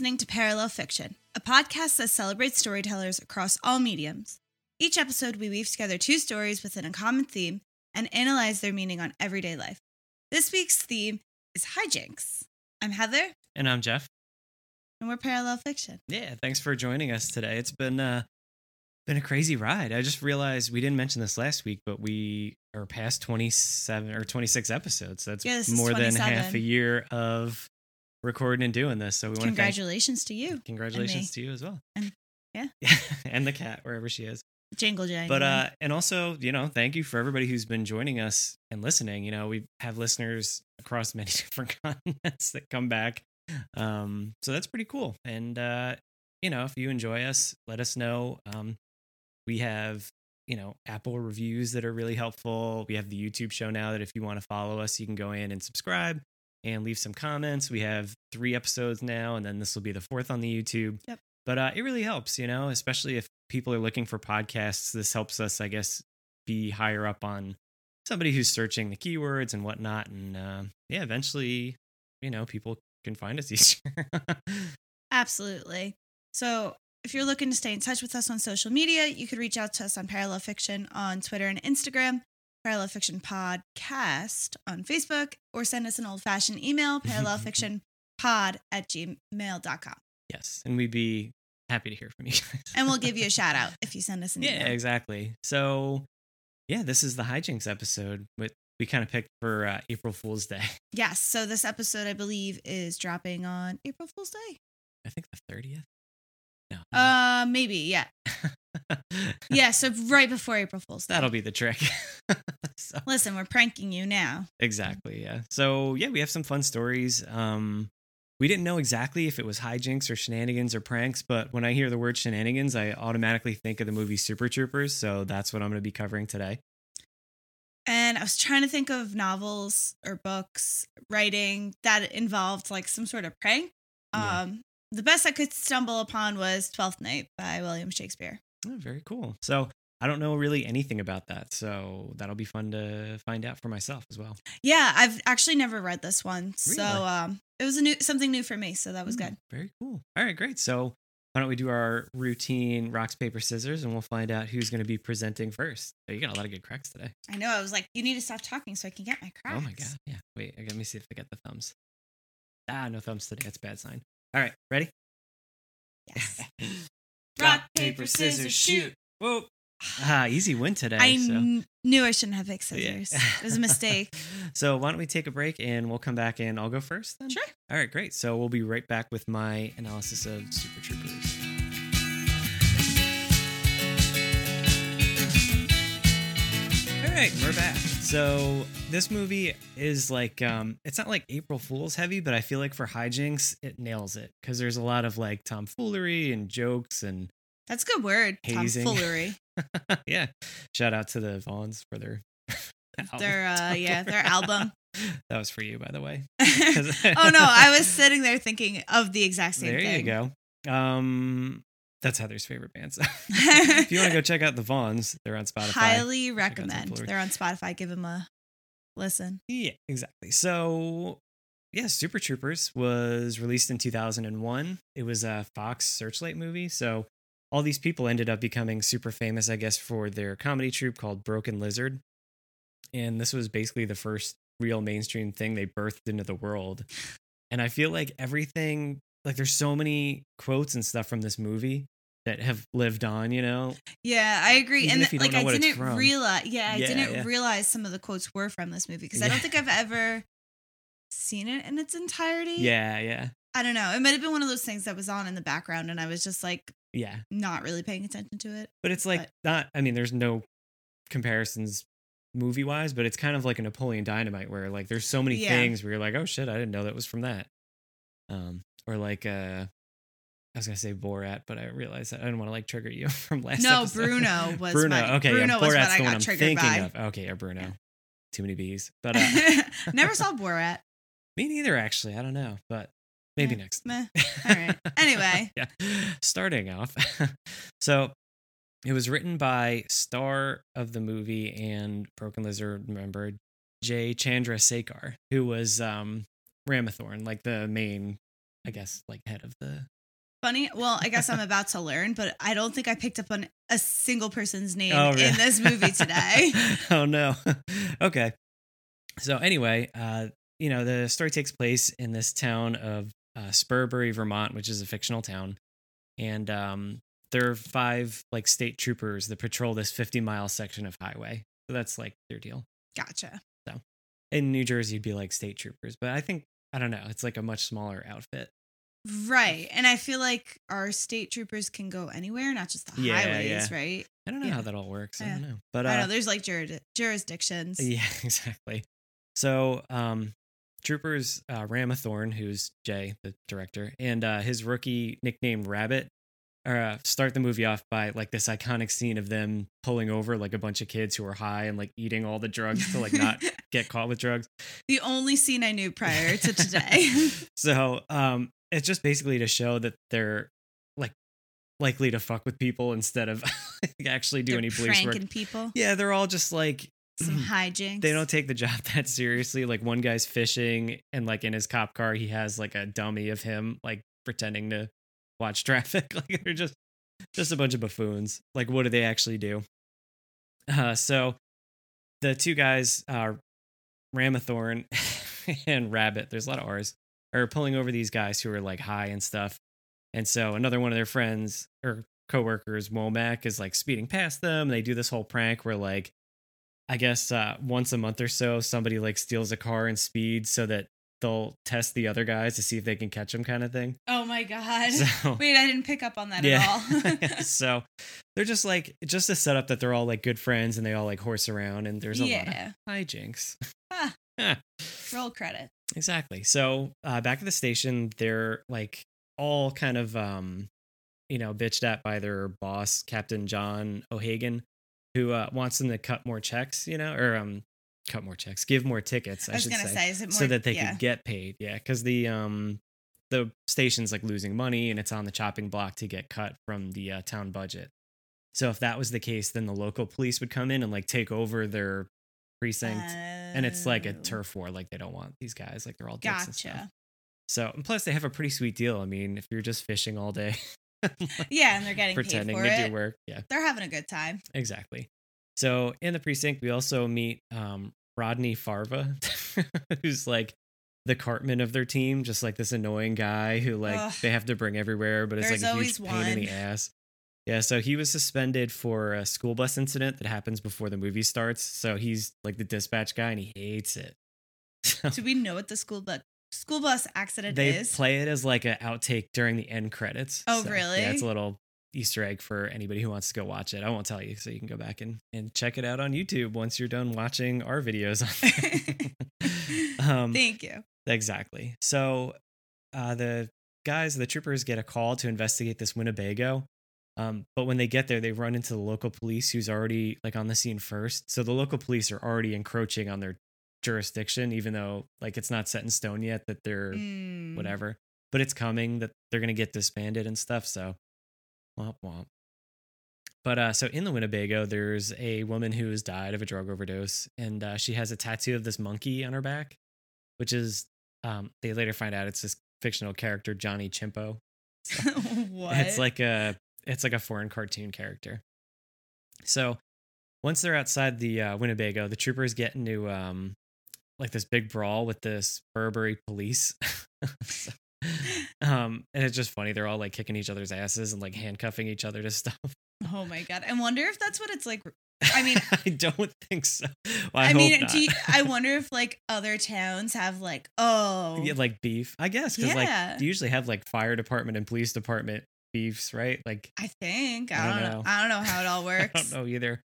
listening to Parallel Fiction, a podcast that celebrates storytellers across all mediums. Each episode, we weave together two stories within a common theme and analyze their meaning on everyday life. This week's theme is hijinks. I'm Heather, And I'm Jeff. and we're Parallel Fiction. Yeah, thanks for joining us today. It's been uh been a crazy ride. I just realized we didn't mention this last week, but we are past 27 or 26 episodes. That's Yeah, more than half a year of recording and doing this. So we want to thank Congratulations to you, congratulations to you as well. And- yeah. and the cat wherever she is. Jingle Jangle. But uh and also, you know, thank you for everybody who's been joining us and listening. You know, we have listeners across many different continents that come back. Um so that's pretty cool. And uh you know, if you enjoy us, let us know. Um we have, you know, Apple reviews that are really helpful. We have the YouTube show now that if you want to follow us, you can go in and subscribe and leave some comments. We have 3 episodes now and then this will be the fourth on the YouTube. Yep. But uh it really helps, you know, especially if people are looking for podcasts. This helps us, I guess, be higher up on somebody who's searching the keywords and whatnot. And uh, yeah, eventually, you know, people can find us easier. Absolutely. So, if you're looking to stay in touch with us on social media, you could reach out to us on Parallel Fiction on Twitter and Instagram, Parallel Fiction Podcast on Facebook, or send us an old fashioned email, parallelfictionpod at gmail.com. yes. And we'd be happy to hear from you guys. And we'll give you a shout out if you send us an yeah, email. Yeah, exactly. So, yeah, this is the hijinks episode. With we kind of picked for uh, April Fool's Day. Yes. So, this episode, I believe, is dropping on April Fool's Day. I think the thirtieth. No. Uh, maybe. Yeah. Yeah. So, right before April Fool's Day. That'll be the trick. So- Listen, we're pranking you now. Exactly. Yeah. So yeah, we have some fun stories. Um, we didn't know exactly if it was hijinks or shenanigans or pranks, but when I hear the word shenanigans, I automatically think of the movie Super Troopers. So that's what I'm going to be covering today. And I was trying to think of novels or books, writing that involved like some sort of prank. Yeah. Um, the best I could stumble upon was Twelfth Night by William Shakespeare. Oh, very cool. So I don't know really anything about that. So that'll be fun to find out for myself as well. Yeah, I've actually never read this one, so um, it was a new something new for me. So that was Hmm, good. Very cool. All right, great. So why don't we do our routine rocks, paper, scissors, and we'll find out who's going to be presenting first. Oh, you got a lot of good cracks today. I know. I was like, you need to stop talking so I can get my cracks. Oh my god. Yeah. Wait, let me see if I get the thumbs. Ah, no thumbs today. That's a bad sign. All right, ready? Yes. Rock, paper, scissors, shoot. Whoa. Ah, easy win today. I so. kn- knew I shouldn't have picked Yeah. scissors. It was a mistake. so why don't we take a break and we'll come back and I'll go first then? Sure. All right, great. So we'll be right back with my analysis of Super Troopers. All right, we're back. So this movie is like um it's not like April Fool's heavy, but I feel like for hijinks it nails it because there's a lot of like tomfoolery and jokes and That's a good word. Hazing. Tomfoolery. yeah. Shout out to the Vaughns for their Their uh, yeah, their album. That was for you, by the way. oh no, I was sitting there thinking of the exact same there thing. There you go. Um, that's Heather's favorite band. So if you want to go check out the Vaughns, they're on Spotify. Highly recommend. They're on Spotify. Give them a listen. Yeah, exactly. So yeah, Super Troopers was released in 2001. It was a Fox Searchlight movie. So all these people ended up becoming super famous, I guess, for their comedy troupe called Broken Lizard. And this was basically the first real mainstream thing they birthed into the world. And I feel like everything, like there's so many quotes and stuff from this movie that have lived on, you know? Yeah, I agree. Even and if you don't like I didn't realize. Yeah, I Yeah, didn't yeah. realize some of the quotes were from this movie because I don't think I've ever seen it in its entirety. Yeah, yeah, I don't know. It might have been one of those things that was on in the background, and I was just like yeah. not really paying attention to it. But it's like But- not. I mean, there's no comparisons movie wise, but it's kind of like a Napoleon Dynamite where like there's so many Yeah. things where you're like, oh shit, I didn't know that was from that. Um, or like uh, I was gonna say Borat, but I realized that I didn't want to like trigger you from last. No, episode. Bruno was Bruno. my- okay, Bruno yeah, was Borat's what I the one got I'm triggered thinking by. of. Okay, yeah, Bruno. Yeah. Too many bees, but uh, Never saw Borat. me neither. Actually, I don't know, but maybe Yeah, next. meh. All right. Anyway. yeah. Starting off. so it was written by star of the movie and Broken Lizard member Jay Chandrasekhar, who was um Ramathorn, like the main I guess like head of the. Funny. Well, I guess I'm about to learn, but I don't think I picked up on a single person's name Oh, really? in this movie today. oh no. okay. So anyway, uh, you know, the story takes place in this town of uh, Spurbury, Vermont, which is a fictional town, and um, there are five like state troopers that patrol this 50 mile section of highway. So that's like their deal. gotcha. So in New Jersey, you'd be like state troopers, but I think I don't know. It's like a much smaller outfit. Right. And I feel like our state troopers can go anywhere, not just the Yeah, highways, yeah. right? I don't know Yeah. how that all works. I don't know, but I uh, know there's like jurisdictions. Yeah, exactly. So, um, Troopers uh, Ramathorn, who's Jay, the director, and uh, his rookie nicknamed Rabbit, uh, start the movie off by like this iconic scene of them pulling over like a bunch of kids who are high and like eating all the drugs to like not get caught with drugs. the only scene I knew prior to today. So, um, it's just basically to show that they're like likely to fuck with people instead of actually do They're any police work. people. Yeah, they're all just like Some hijinks. they don't take the job that seriously. Like one guy's fishing and like in his cop car he has like a dummy of him like pretending to watch traffic. like they're just just a bunch of buffoons. Like what do they actually do? Uh so the two guys uh Ramathorn and Rabbit, there's a lot of R's, are pulling over these guys who are like high and stuff. And so another one of their friends or coworkers, Womack, is like speeding past them. They do this whole prank where like I guess uh, once a month or so, somebody like steals a car and speeds so that they'll test the other guys to see if they can catch them, kind of thing. Oh my god. So Wait, I didn't pick up on that yeah, at all. so they're just like just a setup that they're all like good friends and they all like horse around and there's a lot of hijinks. Ah. Roll credit. Exactly. So uh, back at the station, they're like all kind of um, you know, bitched at by their boss, Captain John O'Hagan, who uh, wants them to cut more checks, you know, or um, cut more checks, give more tickets. I, I was should gonna say, say, is it more so that they yeah. could get paid. Yeah, because the um, the station's like losing money and it's on the chopping block to get cut from the uh, town budget. So if that was the case, then the local police would come in and like take over their precinct and it's like a Oh. turf war. Like they don't want these guys. Like they're all dicks and stuff. Gotcha. So and plus they have a pretty sweet deal. I mean, if you're just fishing all day, Yeah, and they're getting pretending paid for to it. do work, yeah, They're having a good time. exactly. So in the precinct, we also meet um, Rodney Farva, who's like the cartman of their team, just like this annoying guy who like Ugh. they have to bring everywhere, but it's like a huge pain in the ass. Yeah, so he was suspended for a school bus incident that happens before the movie starts. So he's like the dispatch guy, and he hates it. So- Do we know what the school bus school bus accident they is? play it as like an outtake during the end credits. Oh, So, really? Yeah, it's a little Easter egg for anybody who wants to go watch it. I won't tell you, so you can go back and, and check it out on YouTube once you're done watching our videos. On um, Thank you. exactly. So uh, the guys, the troopers, get a call to investigate this Winnebago. Um, but when they get there, they run into the local police, who's already like on the scene first. So the local police are already encroaching on their jurisdiction, even though like it's not set in stone yet that they're Mm. whatever. But it's coming that they're gonna get disbanded and stuff. So, womp womp. But uh, so in the Winnebago, there's a woman who has died of a drug overdose, and uh, she has a tattoo of this monkey on her back, which is um, they later find out it's this fictional character Johnny Chimpo. what? It's like a it's like a foreign cartoon character. So once they're outside the uh, Winnebago, the troopers get into um like this big brawl with this Spurbury police. So, um, and it's just funny. They're all like kicking each other's asses and like handcuffing each other to stuff. oh my god. I wonder if that's what it's like. I mean, I don't think so. Well, I, I, mean, you, I wonder if like other towns have like, oh, yeah, like beef, I guess, because like Yeah. you usually have like fire department and police department beefs, right? Like I think I I don't don't, know. know. I don't know how it all works. I don't know either.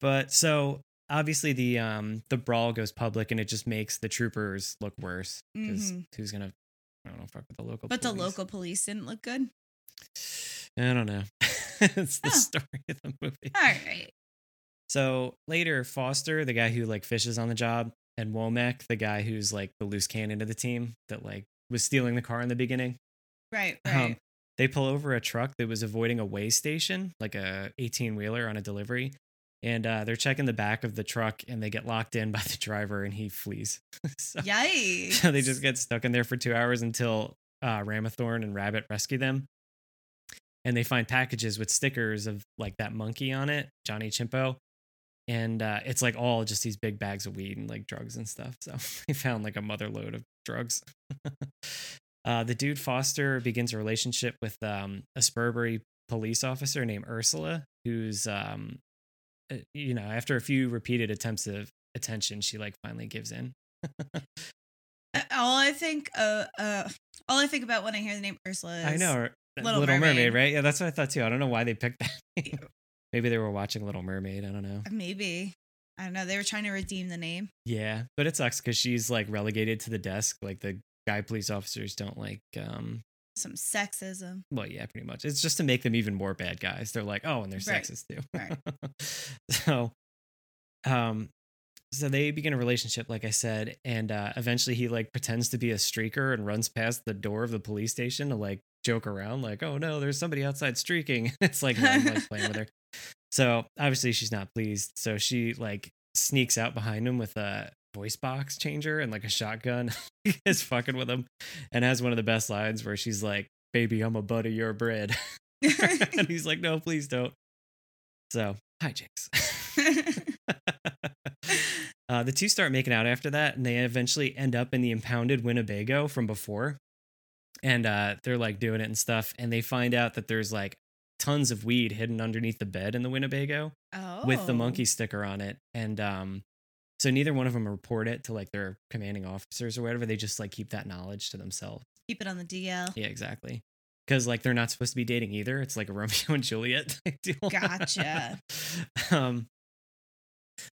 But so obviously the um the brawl goes public and it just makes the troopers look worse because Mhm. who's gonna I don't know fuck with the local. But the local police didn't look good. I don't know. it's the Oh. story of the movie. All right. So later, Foster, the guy who like fishes on the job, and Womack, the guy who's like the loose cannon of the team that like was stealing the car in the beginning. Right. Right. Um, they pull over a truck that was avoiding a way station, like a 18 wheeler on a delivery. And uh, they're checking the back of the truck and they get locked in by the driver and he flees. so, Yikes. so they just get stuck in there for two hours until uh, Ramathorn and Rabbit rescue them. And they find packages with stickers of like that monkey on it, Johnny Chimpo. And uh, it's like all just these big bags of weed and like drugs and stuff. So they found like a mother load of drugs. uh, the dude Foster begins a relationship with um, a Spurbury police officer named Ursula, who's, um, you know, after a few repeated attempts of attention, she like finally gives in. Uh, all I think, uh, uh, all I think about when I hear the name Ursula is I know. Little Little, Mermaid. Mermaid. right? Yeah, that's what I thought too. I don't know why they picked that. name. Maybe they were watching Little Mermaid. I don't know. Maybe I don't know. They were trying to redeem the name. Yeah, but it sucks because she's like relegated to the desk. Like the guy police officers don't like. um Some sexism. Well, yeah, pretty much. It's just to make them even more bad guys. They're like, oh, and they're Right, sexist too. right. so, um, so they begin a relationship, like I said, and uh, eventually he like pretends to be a streaker and runs past the door of the police station to like joke around, like, "Oh no, there's somebody outside streaking." it's like him like playing with her. So obviously she's not pleased. So she like sneaks out behind him with a voice box changer and like a shotgun, is fucking with him, and has one of the best lines where she's like, "Baby, I'm a butter your bread," and he's like, "No, please don't." So hijinks. uh, the two start making out after that, and they eventually end up in the impounded Winnebago from before. And uh, they're like doing it and stuff, and they find out that there's like tons of weed hidden underneath the bed in the Winnebago oh, with the monkey sticker on it. And um, so neither one of them report it to like their commanding officers or whatever. They just like keep that knowledge to themselves. Keep it on the DL. Yeah, exactly. Because like they're not supposed to be dating either. It's like a Romeo and Juliet deal. Gotcha. um.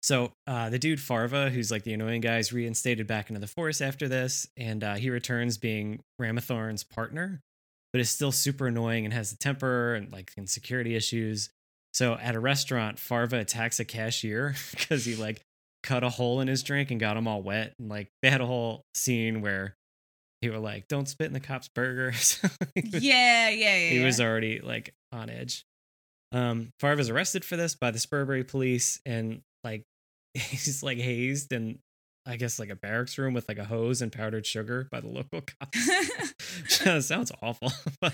So uh, the dude Farva, who's like the annoying guy, is reinstated back into the force after this, and uh, he returns being Ramathorn's partner, but is still super annoying and has a temper and like insecurity issues. So at a restaurant, Farva attacks a cashier because he like cut a hole in his drink and got him all wet. And like they had a whole scene where he were like, "Don't spit in the cop's burger." So was- Yeah, yeah, yeah. he was already like on edge. Um, Farva is arrested for this by the Spurbury police, and like he's like hazed in, I guess, like a barracks room with like a hose and powdered sugar by the local cops. Sounds awful. But,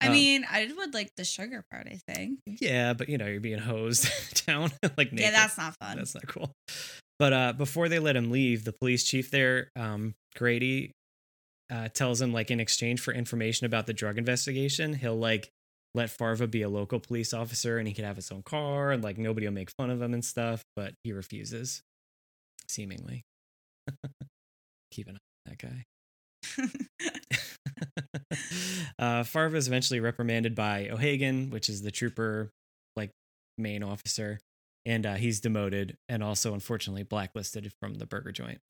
I um, mean, I would like the sugar part. I think. yeah, but you know, you're being hosed down like naked. Yeah, that's not fun. That's not cool. But uh, before they let him leave, the police chief there, um, Grady, uh, tells him like in exchange for information about the drug investigation, he'll like let Farva be a local police officer and he can have his own car and like nobody will make fun of him and stuff. But he refuses, seemingly. Keep an eye on that guy. uh, Farva is eventually reprimanded by O'Hagan, which is the trooper, like main officer, and uh, he's demoted and also unfortunately blacklisted from the burger joint.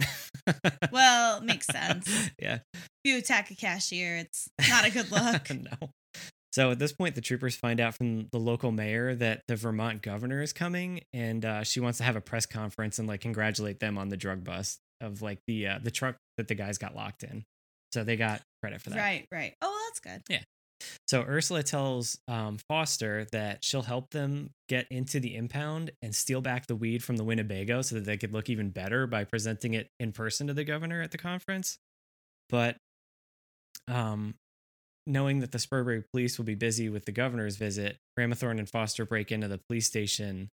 well, makes sense. yeah, If you attack a cashier, it's not a good look. no. So at this point, the troopers find out from the local mayor that the Vermont governor is coming, and uh, she wants to have a press conference and like congratulate them on the drug bust of like the uh, the truck that the guys got locked in. So they got credit for that. Right, right. Oh, well, that's good. Yeah. So Ursula tells um, Foster that she'll help them get into the impound and steal back the weed from the Winnebago so that they could look even better by presenting it in person to the governor at the conference. But um, knowing that the Spurbury police will be busy with the governor's visit, Ramathorn and Foster break into the police station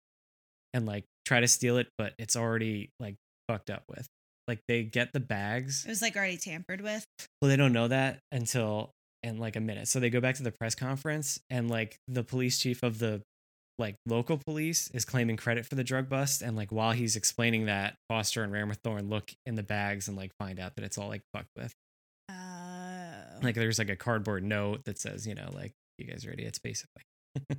and like try to steal it, but it's already like fucked up with. Like they get the bags It was like already tampered with. well, they don't know that until in like a minute. So they go back to the press conference and like the police chief of the like local police is claiming credit for the drug bust. And like while he's explaining that, Foster and Ramathorn look in the bags and like find out that it's all like fucked with. Uh, Like there's like a cardboard note that says, you know, like you guys are idiots, basically.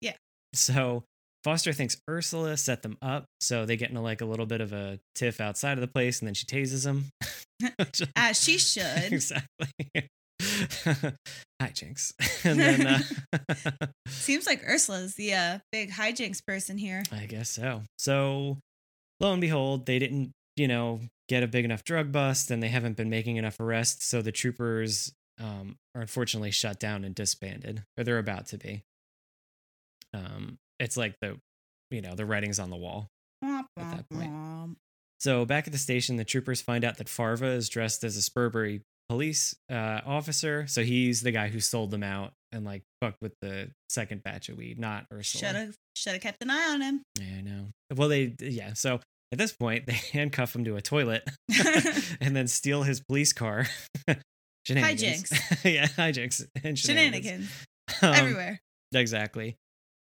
Yeah. So Foster thinks Ursula set them up. So they get into like a little bit of a tiff outside of the place and then she tases him. Which- as she should. exactly. Hi, Jinx. and then uh, Seems like Ursula's the uh, big hijinks person here. I guess so. So lo and behold, they didn't, you know, get a big enough drug bust and they haven't been making enough arrests. So the troopers um, are unfortunately shut down and disbanded, or they're about to be. Um, it's like the, you know, the writing's on the wall. At that point. So back at the station, the troopers find out that Farva is dressed as a Spurbury police uh, officer. So he's the guy who sold them out and like fucked with the second batch of weed, not Ursula. Should have should have kept an eye on him. Yeah, I know. Well, they yeah. So at this point, they handcuff him to a toilet and then steal his police car. Shenanigans. yeah, hijinks and shenanigans. Shenanigans Um, everywhere. Exactly.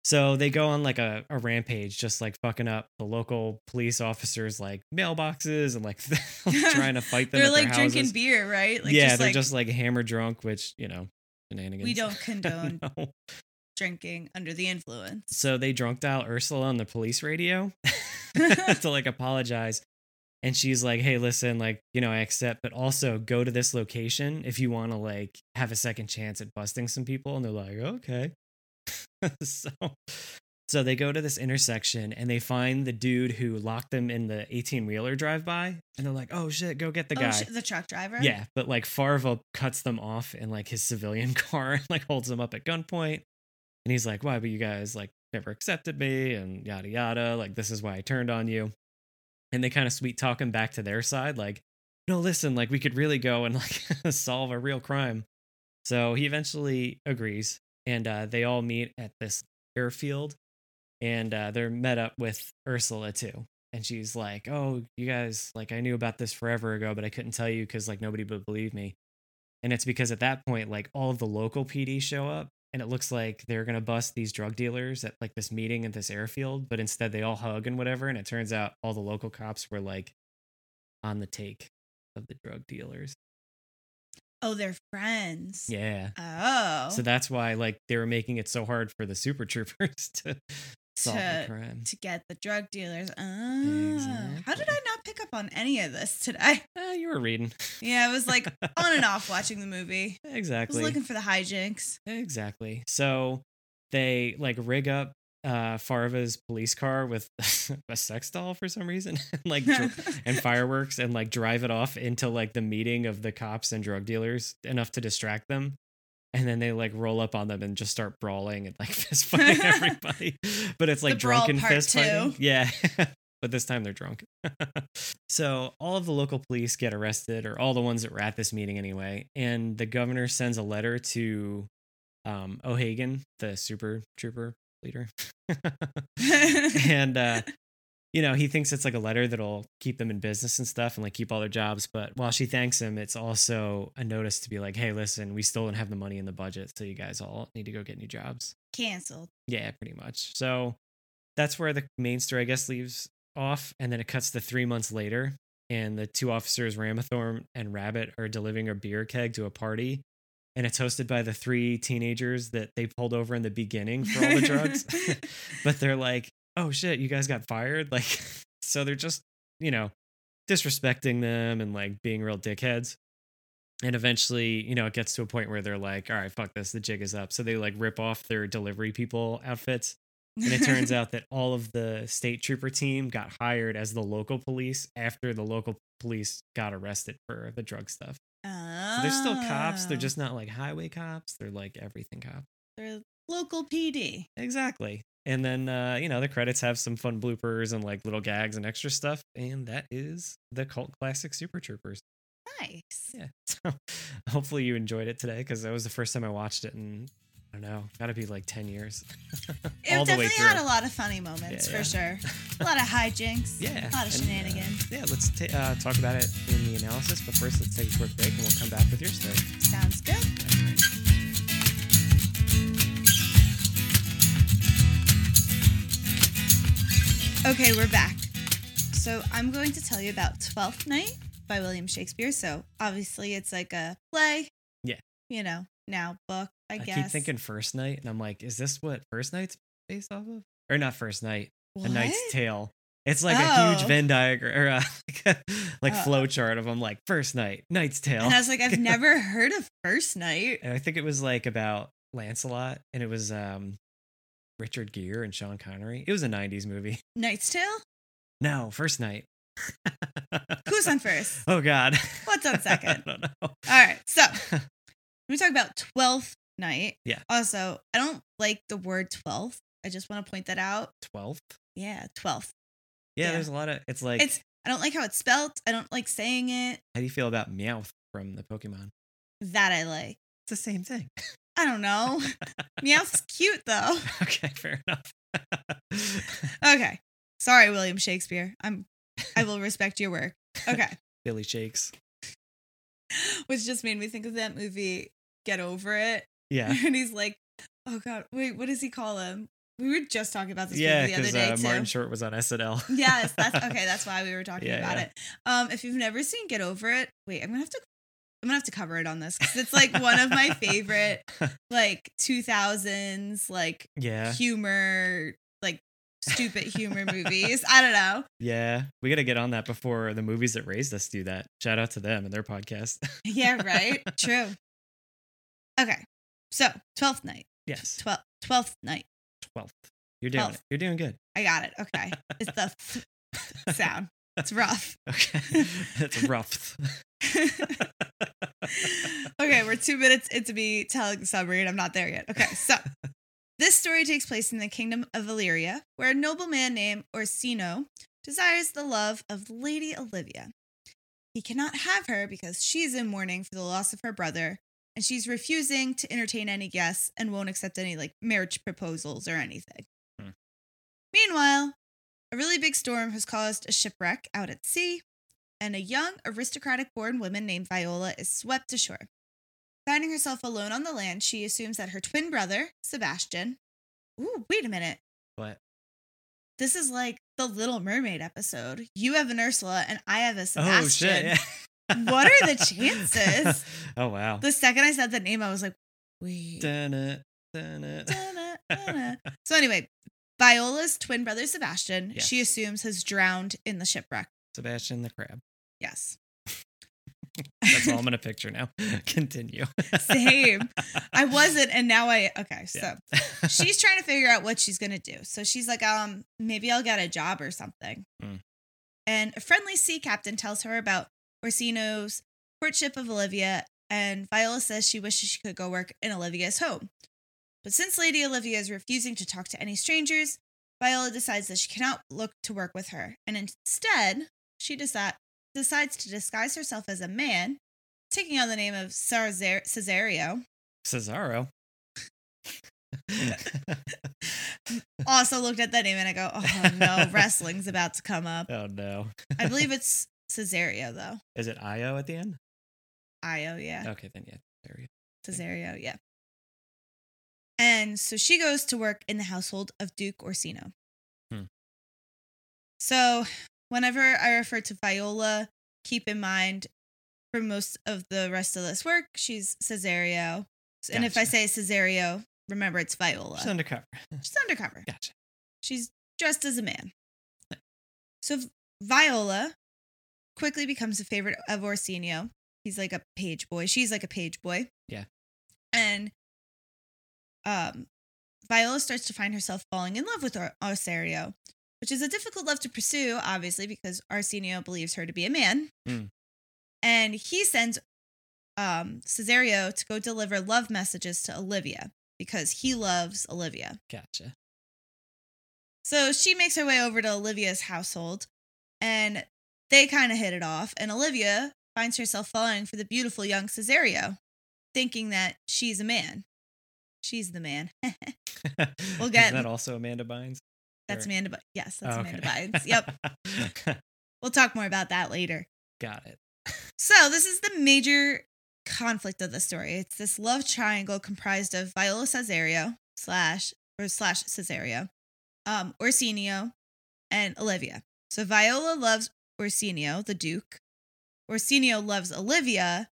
So they go on like a, a rampage, just like fucking up the local police officers' like mailboxes and like trying to fight them. They're like drinking houses. beer, right? Like yeah, just they're like, just like hammer drunk, which you know, shenanigans. we don't condone No. drinking under the influence. So they drunk dial Ursula on the police radio to like apologize. And she's like, hey, listen, like, you know, I accept, but also go to this location if you want to like have a second chance at busting some people. And they're like, okay. so so they go to this intersection and they find the dude who locked them in the 18 wheeler drive by. And they're like, oh shit, go get the oh, guy. shit, the truck driver. Yeah, but like Farva cuts them off in like his civilian car and like holds them up at gunpoint. And he's like, Why, but you guys like never accepted me and yada yada. Like, this is why I turned on you. And they kind of sweet talk him back to their side, like, no, listen, like we could really go and like solve a real crime. So he eventually agrees, and uh, they all meet at this airfield, and uh, they're met up with Ursula too. And she's like, "Oh, you guys, like I knew about this forever ago, but I couldn't tell you because like nobody would believe me." And it's because at that point, like all the local PD show up, and it looks like they're gonna bust these drug dealers at like this meeting at this airfield, but instead they all hug and whatever. And it turns out all the local cops were like on the take of the drug dealers. Oh, they're friends. Yeah. Oh. So that's why like they were making it so hard for the super troopers to solve the crime. to get the drug dealers. Ah. How did I not pick up on any of this today? Eh, you were reading. Yeah, I was like on and off watching the movie. I was exactly. looking for the hijinks. Exactly. So they like rig up uh Farva's police car with a sex doll for some reason and like dr- and fireworks and like drive it off into like the meeting of the cops and drug dealers enough to distract them. And then they like roll up on them and just start brawling and like fist fighting everybody. But it's like The drunken fist fighting. Yeah. but this time they're drunk. so all of the local police get arrested, or all the ones that were at this meeting anyway. And the governor sends a letter to um, O'Hagan, the super trooper leader. and uh you know he thinks it's like a letter that'll keep them in business and stuff and like keep all their jobs but while she thanks him it's also a notice to be like hey listen we still don't have the money in the budget so you guys all need to go get new jobs Canceled. yeah pretty much so that's where the main story i guess leaves off and then it cuts to three months later and the two officers ramathorn and rabbit are delivering a beer keg to a party and it's hosted by the three teenagers that they pulled over in the beginning for all the drugs but they're like, oh shit, you guys got fired. Like, so they're just, you know, disrespecting them and like being real dickheads. And eventually, you know, it gets to a point where they're like, all right, fuck this, the jig is up. So they like rip off their delivery people outfits. And it turns out that all of the state trooper team got hired as the local police after the local police got arrested for the drug stuff. So they're still cops. They're Oh. just not like highway cops. They're like everything cops. they're local PD. Exactly. And then uh, you know, the credits have some fun bloopers and like little gags and extra stuff. And that is the cult classic Super Troopers. Nice. Yeah. So hopefully you enjoyed it today because that was the first time I watched it in I don't know, gotta be like ten years. It All the way definitely had a lot of funny moments Yeah, for yeah. sure. A lot of hijinks. Yeah. A lot of and, uh, shenanigans. yeah, let's ta- uh, talk about it in the analysis. But first, let's take a quick break and we'll come back with your story. Sounds good. Okay, we're back. So I'm going to tell you about Twelfth Night by William Shakespeare. So obviously it's like a play. Yeah. You know, now book, I, I guess. keep thinking First Knight, and I'm like, is this what First Knight's based off of? Or not First Knight, what? A Knight's Tale. It's like a huge Oh. Venn diagram or uh, like, like Uh. flow chart of them, like First Knight, Knight's Tale. And I was like, I've never heard of First Knight. And I think it was like about Lancelot, and it was um Richard Gere and Sean Connery. It was a '90s movie. Knight's Tale? No, First Knight. Who's on first? Oh God. What's on second? I don't know. All right. So we talk about Twelfth Night. Yeah. Also, I don't like the word twelfth. I just want to point that out. Twelfth. Yeah, twelfth. Yeah, Yeah. there's a lot of. It's like. It's I don't like how it's spelt. I don't like saying it. how do you feel about Meowth from the Pokemon? That I like. It's the same thing. I don't know. Meowth's cute though. Okay, fair enough. Okay. Sorry, William Shakespeare. I'm I will respect your work. Okay. Billy shakes. Which just made me think of that movie Get Over It. Yeah. And he's like, Oh god, wait, what does he call him? We were just talking about this Yeah, movie the other day uh, too. Martin Short was on SNL. yes, that's okay. That's why we were talking Yeah, about yeah. it. Um, if you've never seen Get Over It, wait, I'm gonna have to, I'm gonna have to cover it on this because it's like one of my favorite, like 2000s, like yeah, humor, like stupid humor movies. I don't know. yeah. We got to get on that before the movies that raised us do that. Shout out to them and their podcast. Yeah, right. True. Okay, so twelfth night, yes, twelfth, twelfth night. twelfth. You're doing it. You're doing good. I got it. Okay, it's the sound. It's rough. Okay, it's rough. okay, we're two minutes into me telling the summary, and I'm not there yet. Okay, so this story takes place in the kingdom of Illyria, where a nobleman named Orsino desires the love of Lady Olivia. He cannot have her because she's in mourning for the loss of her brother, and she's refusing to entertain any guests and won't accept any like marriage proposals or anything. Hmm. Meanwhile, a really big storm has caused a shipwreck out at sea, and a young aristocratic born woman named Viola is swept ashore. Finding herself alone on the land, she assumes that her twin brother, Sebastian. Ooh, wait a minute. What? This is like the Little Mermaid episode. You have an Ursula and I have a Sebastian. Oh shit! What are the chances? oh wow. The second I said the name, I was like, wait. Dun-it, dun-it. Dun-dun, dun-dun. so anyway, Viola's twin brother Sebastian, she assumes has drowned in the shipwreck. Sebastian the crab. Yes. That's all I'm gonna picture now. Continue. Same. I wasn't, and now I okay. So Yeah. she's trying to figure out what she's gonna do. So she's like, um, maybe I'll get a job or something. Hmm. And a friendly sea captain tells her about Orsino's courtship of Olivia, and Viola says she wishes she could go work in Olivia's home. But since Lady Olivia is refusing to talk to any strangers, Viola decides that she cannot look to work with her, and instead she deci- decides to disguise herself as a man, taking on the name of Cesario. Cesario. Cesaro. Also looked at that name and I go, oh no, wrestling's about to come up. oh no. I believe it's Cesario though. Is it Io at the end? Io, yeah. Okay, then yeah. You Cesario, yeah. And so she goes to work in the household of Duke Orsino. Hmm. So whenever I refer to Viola, keep in mind for most of the rest of this work, she's Cesario. And if I say Cesario, remember it's Viola. She's undercover. She's undercover. Gotcha. She's dressed as a man. So Viola quickly becomes a favorite of Orsino. He's like a page boy. She's like a page boy. Yeah. And um Viola starts to find herself falling in love with Ar- Arsario, which is a difficult love to pursue, obviously, because Arsenio believes her to be a man. Mm. And he sends um Cesario to go deliver love messages to Olivia because he loves Olivia. Gotcha. So she makes her way over to Olivia's household and they kind of hit it off. And Olivia finds herself falling for the beautiful young Cesario, thinking that she's a man. She's the man. We'll get- Is that also Amanda Bynes? that's Or- Amanda. Yes, that's Oh, Amanda. Bynes. Yep. We'll talk more about that later. Got it. So this is the major conflict of the story. It's this love triangle comprised of Viola Cesario slash or slash Cesario, um, Orsinio, and Olivia. So Viola loves Orsinio, the Duke. Orsinio loves Olivia,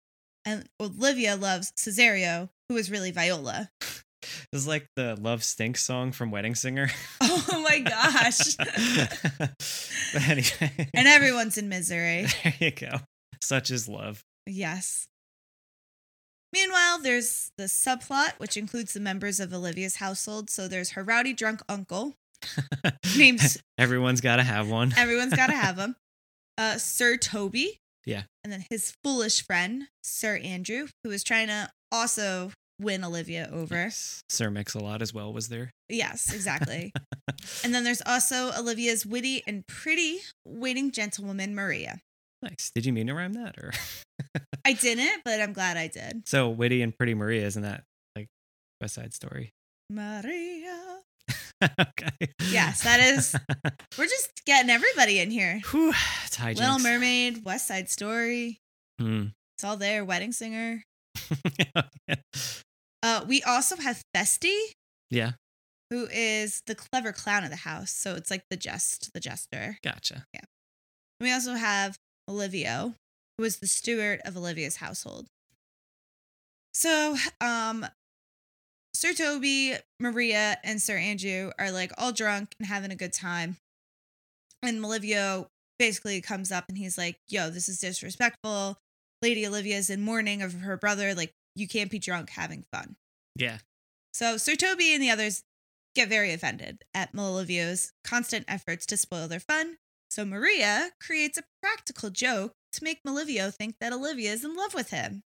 and Olivia loves Cesario, who is really Viola. This is like the Love Stinks song from Wedding Singer. Oh my gosh. anyway. and everyone's in misery. there you go. Such is love. Yes. Meanwhile, there's the subplot, which includes the members of Olivia's household. So there's her rowdy drunk uncle. Names- Everyone's got to have one. Everyone's got to have him. Uh, Sir Toby. Yeah. And then his foolish friend, Sir Andrew, who is trying to also win Olivia over. Yes. Sir Mix-a-Lot as well was there. Yes, exactly. and then there's also Olivia's witty and pretty waiting gentlewoman, Maria. Nice. Did you mean to rhyme that or? I didn't, but I'm glad I did. so witty and pretty Maria, isn't that like West Side Story? Maria. okay. Yes, that is- We're just getting everybody in here. Whew, it's. Little Mermaid, West Side Story. Hmm. It's all there. Wedding Singer. Uh, we also have Feste, yeah, who is the clever clown of the house. So it's like the jest, the jester. gotcha. Yeah. We also have Olivia, who is the steward of Olivia's household. So, um, Sir Toby, Maria, and Sir Andrew are like all drunk and having a good time. And Olivia basically comes up and he's like, Yo, this is disrespectful. Lady Olivia's in mourning of her brother. Like, you can't be drunk having fun. Yeah. So Sir Toby and the others get very offended at Olivia's constant efforts to spoil their fun. So Maria creates a practical joke to make Olivia think that Olivia is in love with him.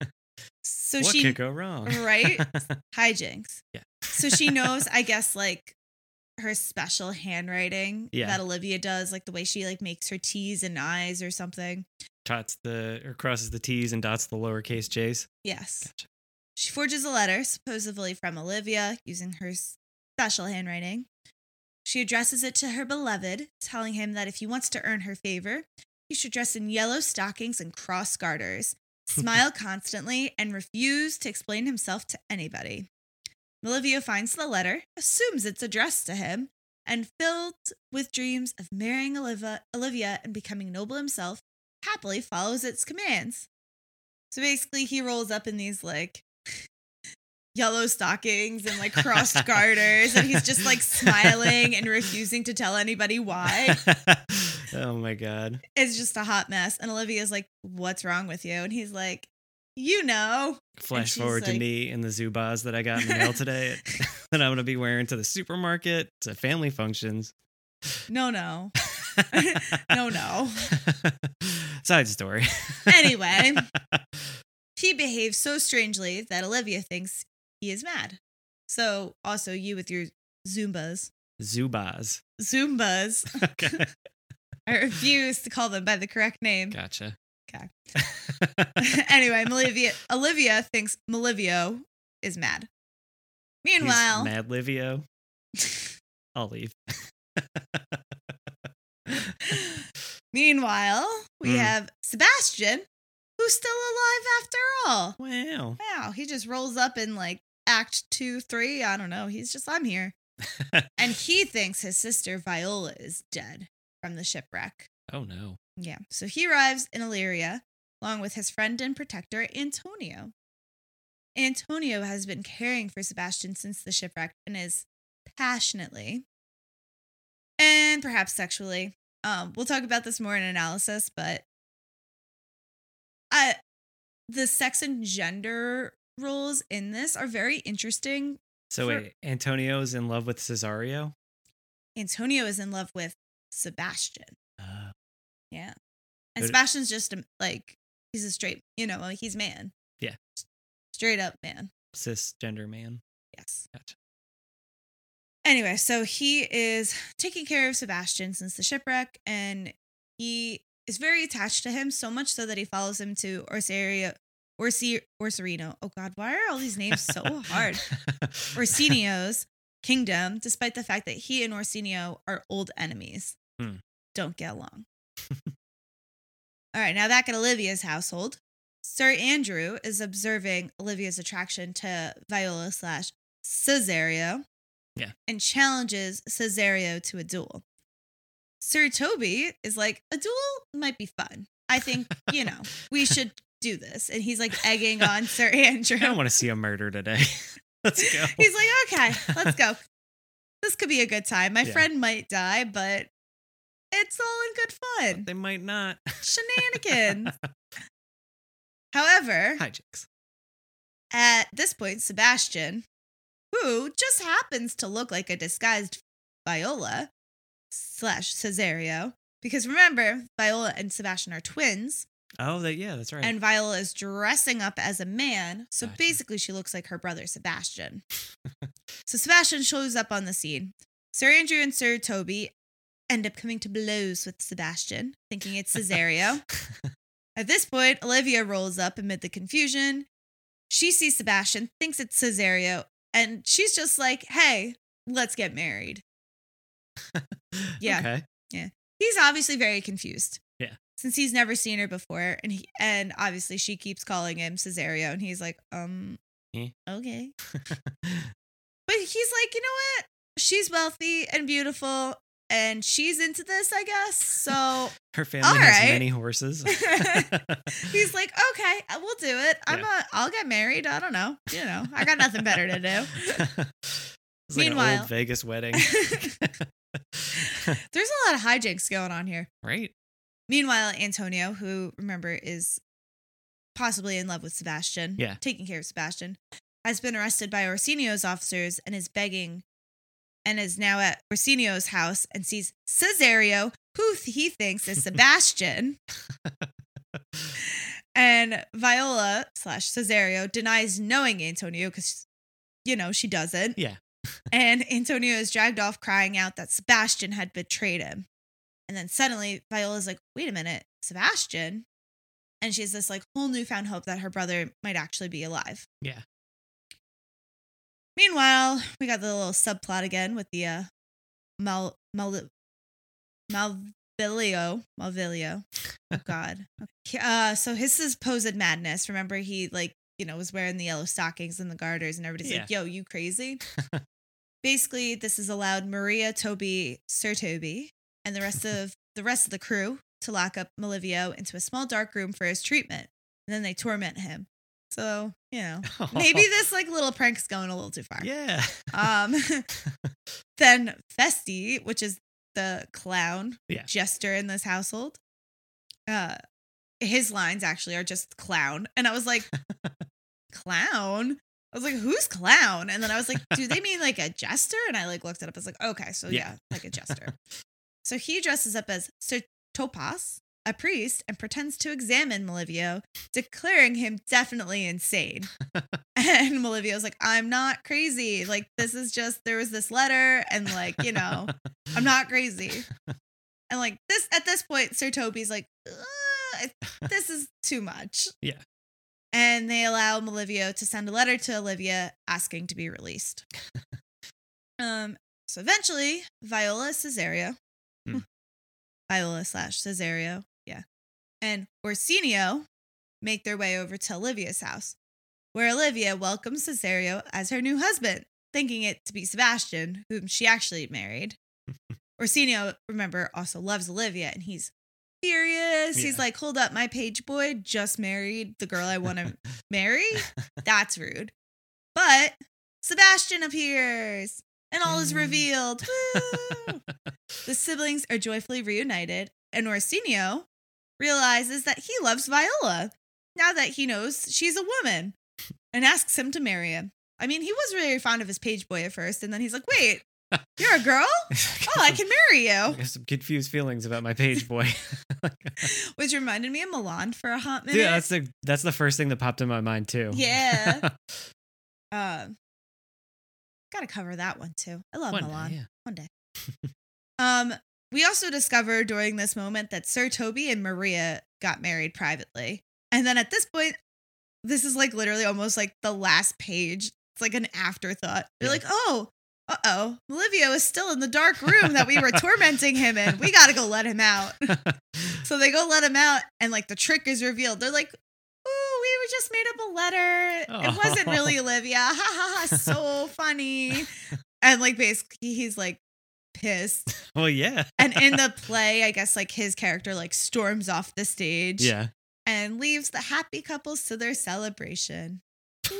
So what she could go wrong? right? hijinks. Yeah. So she knows, I guess, like her special handwriting Yeah. that Olivia does, like the way she like makes her T's and I's or something. Dots the or crosses the T's and dots the lowercase J's. Yes. Gotcha. She forges a letter, supposedly from Olivia, using her special handwriting. She addresses it to her beloved, telling him that if he wants to earn her favor, he should dress in yellow stockings and cross garters, smile constantly, and refuse to explain himself to anybody. Olivia finds the letter, assumes it's addressed to him, and filled with dreams of marrying Olivia, Olivia and becoming noble himself, happily follows its commands. So basically, he rolls up in these like yellow stockings and like crossed garters, and he's just like smiling and refusing to tell anybody why. Oh my god. It's just a hot mess. And Olivia's like, What's wrong with you? And he's like, You know. Flash forward to me in the Zubaz that I got in the mail today that I'm gonna be wearing to the supermarket, to family functions. No, no. No, no. Side story. Anyway, he behaves so strangely that Olivia thinks he is mad. So, also, you with your Zumbas. Zubaz. Zumbas. Okay. I refuse to call them by the correct name. Gotcha. Okay. anyway, Olivia Olivia thinks Malivio is mad. He's Meanwhile, Mad Livio. I'll leave. meanwhile, we Mm. have Sebastian, who's still alive after all. Wow. Wow, he just rolls up in like act two, three. I don't know. He's just, I'm here. And he thinks his sister Viola is dead from the shipwreck. oh no. Yeah. So he arrives in Illyria along with his friend and protector, Antonio. Antonio has been caring for Sebastian since the shipwreck and is passionately and perhaps sexually. Um, we'll talk about this more in analysis, but I the sex and gender roles in this are very interesting. So For- wait, Antonio's in love with Cesario? Antonio is in love with Sebastian. Uh, Yeah. And Sebastian's just a, like he's a straight, you know, like he's man. Yeah. Straight up man. cisgender man. Yes. Gotcha. Anyway, so he is taking care of Sebastian since the shipwreck and he is very attached to him so much so that he follows him to Orsario Orsi Orserino. Oh god, why are all these names so hard? Orsinio's kingdom, despite the fact that he and Orsinio are old enemies. Hmm. Don't get along. All right, now back at Olivia's household. Sir Andrew is observing Olivia's attraction to Viola slash Cesario. Yeah. And challenges Cesario to a duel. Sir Toby is like, a duel might be fun. I think, you know, we should do this. And he's like egging on Sir Andrew. I don't want to see a murder today. Let's go. He's like, okay, let's go. This could be a good time. My Yeah. friend might die, but it's all in good fun. They might not. Shenanigans. However, Hijinks. at this point, Sebastian, who just happens to look like a disguised Viola slash Cesario, because remember, Viola and Sebastian are twins, Oh, that yeah, that's right. and Viola is dressing up as a man. So Gotcha. basically, she looks like her brother Sebastian. so Sebastian shows up on the scene. Sir Andrew and Sir Toby end up coming to blows with Sebastian, thinking it's Cesario. At this point, Olivia rolls up amid the confusion. She sees Sebastian, thinks it's Cesario, and she's just like, hey, let's get married. Yeah. Okay. Yeah. He's obviously very confused. Yeah. Since he's never seen her before, and he and obviously she keeps calling him Cesario, and he's like, um, Eh. okay. But he's like, you know what? She's wealthy and beautiful, and she's into this, I guess. So Her family All has right. many horses. he's like, okay, we'll do it. I'm Yeah. a, I'll get married. I don't know. You know, I got nothing better to do. It's like an Meanwhile- old Vegas wedding. There's a lot of hijinks going on here. right? Meanwhile, Antonio, who remember is possibly in love with Sebastian, Yeah. taking care of Sebastian, has been arrested by Orsinio's officers and is begging and is now at Orsinio's house and sees Cesario, who he thinks is Sebastian. and Viola slash Cesario denies knowing Antonio because, you know, she doesn't. Yeah. And Antonio is dragged off crying out that Sebastian had betrayed him. And then suddenly Viola's like, wait a minute, Sebastian? And she has this like whole newfound hope that her brother might actually be alive. Yeah. Meanwhile, we got the little subplot again with the uh Mal Mal Malvilio. Malvilio. Oh god. Okay. Uh so his supposed madness. Remember he like, you know, was wearing the yellow stockings and the garters and everybody's like, yo, you crazy? Basically, this has allowed Maria, Toby, Sir Toby, and the rest of the rest of the crew to lock up Malivio into a small dark room for his treatment. And then they torment him. So, you know, maybe this like little prank's going a little too far. Yeah. Um then Feste, which is the clown Yeah. jester in this household, uh his lines actually are just clown. And I was like, clown? I was like, who's clown? And then I was like, do they mean like a jester? And I like looked it up. I was like, okay, so yeah, Yeah. like a jester. so he dresses up as Sir Topas, a priest, and pretends to examine Malivio, declaring him definitely insane. and Malivio's like, I'm not crazy. Like, this is just, there was this letter, and like, you know, I'm not crazy. And like, this, at this point, Sir Toby's like, this is too much. Yeah. And they allow Malivio to send a letter to Olivia asking to be released. um, so eventually, Viola Cesario, Hmm. Viola slash Cesario, and Orsinio make their way over to Olivia's house, where Olivia welcomes Cesario as her new husband, thinking it to be Sebastian, whom she actually married. Orsinio, remember, also loves Olivia, and he's furious. He's like, "Hold up, my page boy just married the girl I want to marry. That's rude." But Sebastian appears, and all is Mm. revealed. The siblings are joyfully reunited, and Orsinio realizes that he loves Viola now that he knows she's a woman, and asks him to marry him. I mean, he was very fond of his page boy at first, and then he's like, "Wait, you're a girl? Oh, I can marry I you." have some confused feelings about my page boy. Which reminded me of Mulan for a hot minute. Yeah, that's the that's the first thing that popped in my mind too. Yeah. Um, gotta cover that one too. I love One day, Mulan. yeah. One day. um, we also discover during this moment that Sir Toby and Maria got married privately, and then at this point, this is like literally almost like the last page. It's like an afterthought. They're Yeah. like, oh. Uh oh, Olivio is still in the dark room that we were tormenting him in. We gotta go let him out. So they go let him out, and like the trick is revealed. They're like, "Ooh, we were just made up a letter. It wasn't really Oh. Olivia. Ha ha ha! So funny." And like basically, he's like pissed. well, yeah. And in the play, I guess like his character like storms off the stage, Yeah. and leaves the happy couples to their celebration.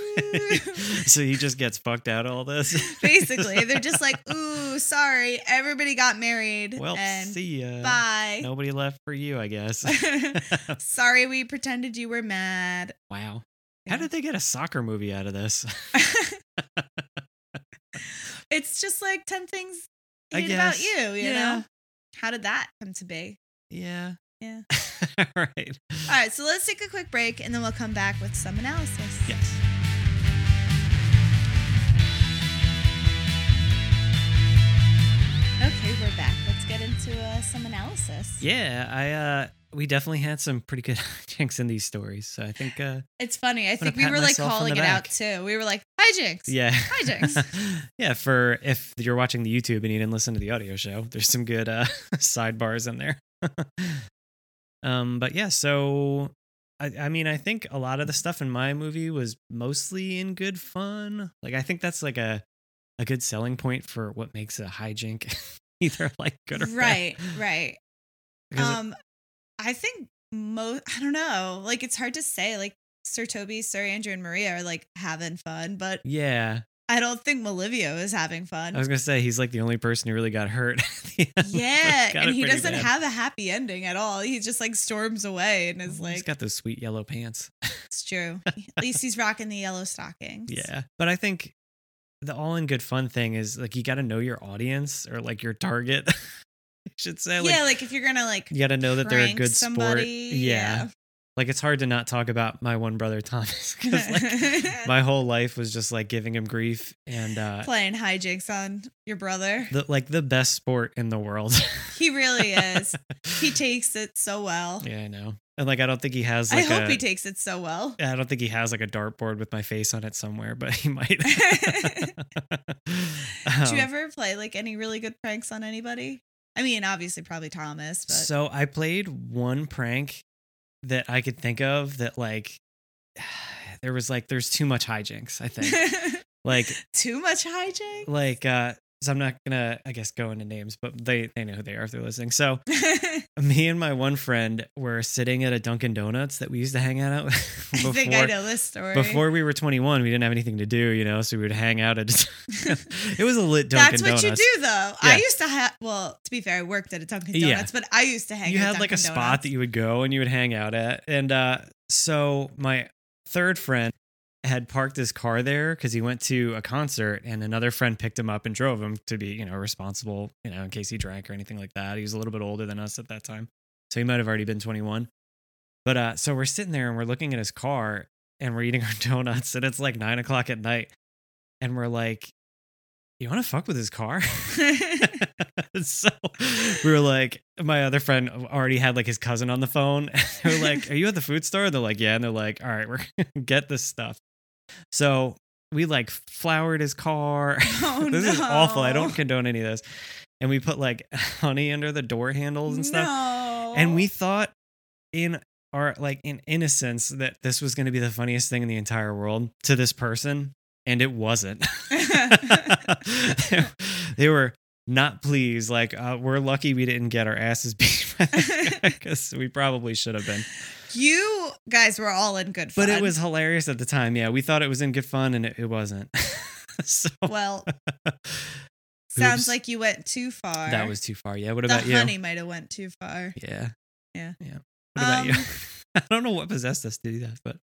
So he just gets fucked out of all this. basically, they're just like, "Ooh, sorry, everybody got married." well, and see ya. bye. Nobody left for you, I guess. sorry, we pretended you were mad. wow. Yeah. How did they get a soccer movie out of this? it's just like 10 things I hate about you, you Yeah. know? How did that come to be? yeah. Yeah. all right. All right, so let's take a quick break and then we'll come back with some analysis. Yes. Okay, we're back. Let's get into uh, some analysis. Yeah, I uh we definitely had some pretty good hijinks in these stories. So I think, uh, It's funny. I think we were like calling it out too. We were like hijinks. yeah, Hijinks. yeah. For if you're watching the YouTube and you didn't listen to the audio show, there's some good uh, sidebars in there. um, but yeah, so I, I mean, I think a lot of the stuff in my movie was mostly in good fun. Like, I think that's like a a good selling point for what makes a hijink either like good or bad. Right, right. Because Um, I think most. I don't know. Like it's hard to say. Like Sir Toby, Sir Andrew, and Maria are like having fun, but yeah, I don't think Malivio is having fun. I was gonna say he's like the only person who really got hurt. end. yeah, Got and he doesn't bad. have a happy ending at all. He just like storms away and is he's like, he's got those sweet yellow pants. "It's true." At least he's rocking the yellow stockings. Yeah. But I think the all in good fun thing is like you got to know your audience or like your target. I should say like yeah. Like if you're gonna like you got to know that they're a good sport. somebody, Yeah. Like it's hard to not talk about my one brother Thomas cuz like my whole life was just like giving him grief and uh playing hijinks on your brother. the like the best sport in the world. He really is. he takes it so well. Yeah, I know. And like I don't think he has I like hope a he takes it so well. I don't think he has like a dartboard with my face on it somewhere, but he might. Did you Um, ever play like any really good pranks on anybody? I mean, obviously, probably Thomas, but So I played one prank that I could think of that like there was like there's too much hijinks, I think. like too much hijinks. like uh so I'm not gonna I guess go into names, but they they know who they are if they're listening. So me and my one friend were sitting at a Dunkin' Donuts that we used to hang out at I before think I know this story. before we were 21. We didn't have anything to do, you know, so we would hang out at it was a lit Dunkin' Donuts. That's what you do, though. Yeah. I used to have. Well, to be fair, I worked at a Dunkin' Yeah. Donuts, but I used to hang. you at had like a spot Donuts. that you would go and you would hang out at and uh so my third friend had parked his car there because he went to a concert and another friend picked him up and drove him to be you know responsible you know in case he drank or anything like that he was a little bit older than us at that time so he might have already been 21 but uh so we're sitting there and we're looking at his car and we're eating our donuts and it's like nine o'clock at night and we're like you want to fuck with his car so we were like, my other friend already had like his cousin on the phone. they were like, Are you at the food store? They're like, Yeah. And they're like, All right, we're get this stuff. So we like floured his car. Oh, this is awful. I don't condone any of this. And we put like honey under the door handles and stuff. No. And we thought in our like in innocence that this was gonna be the funniest thing in the entire world to this person. And it wasn't. they were not pleased. Like, uh, we're lucky we didn't get our asses beat because we probably should have been. You guys were all in good fun. But it was hilarious at the time. Yeah, we thought it was in good fun, and it, it wasn't. so well. Sounds Oops. like you went too far. that was too far. Yeah. What the about you? honey might have went too far. Yeah. Yeah. Yeah. What about you? Um, I don't know what possessed us to do that, but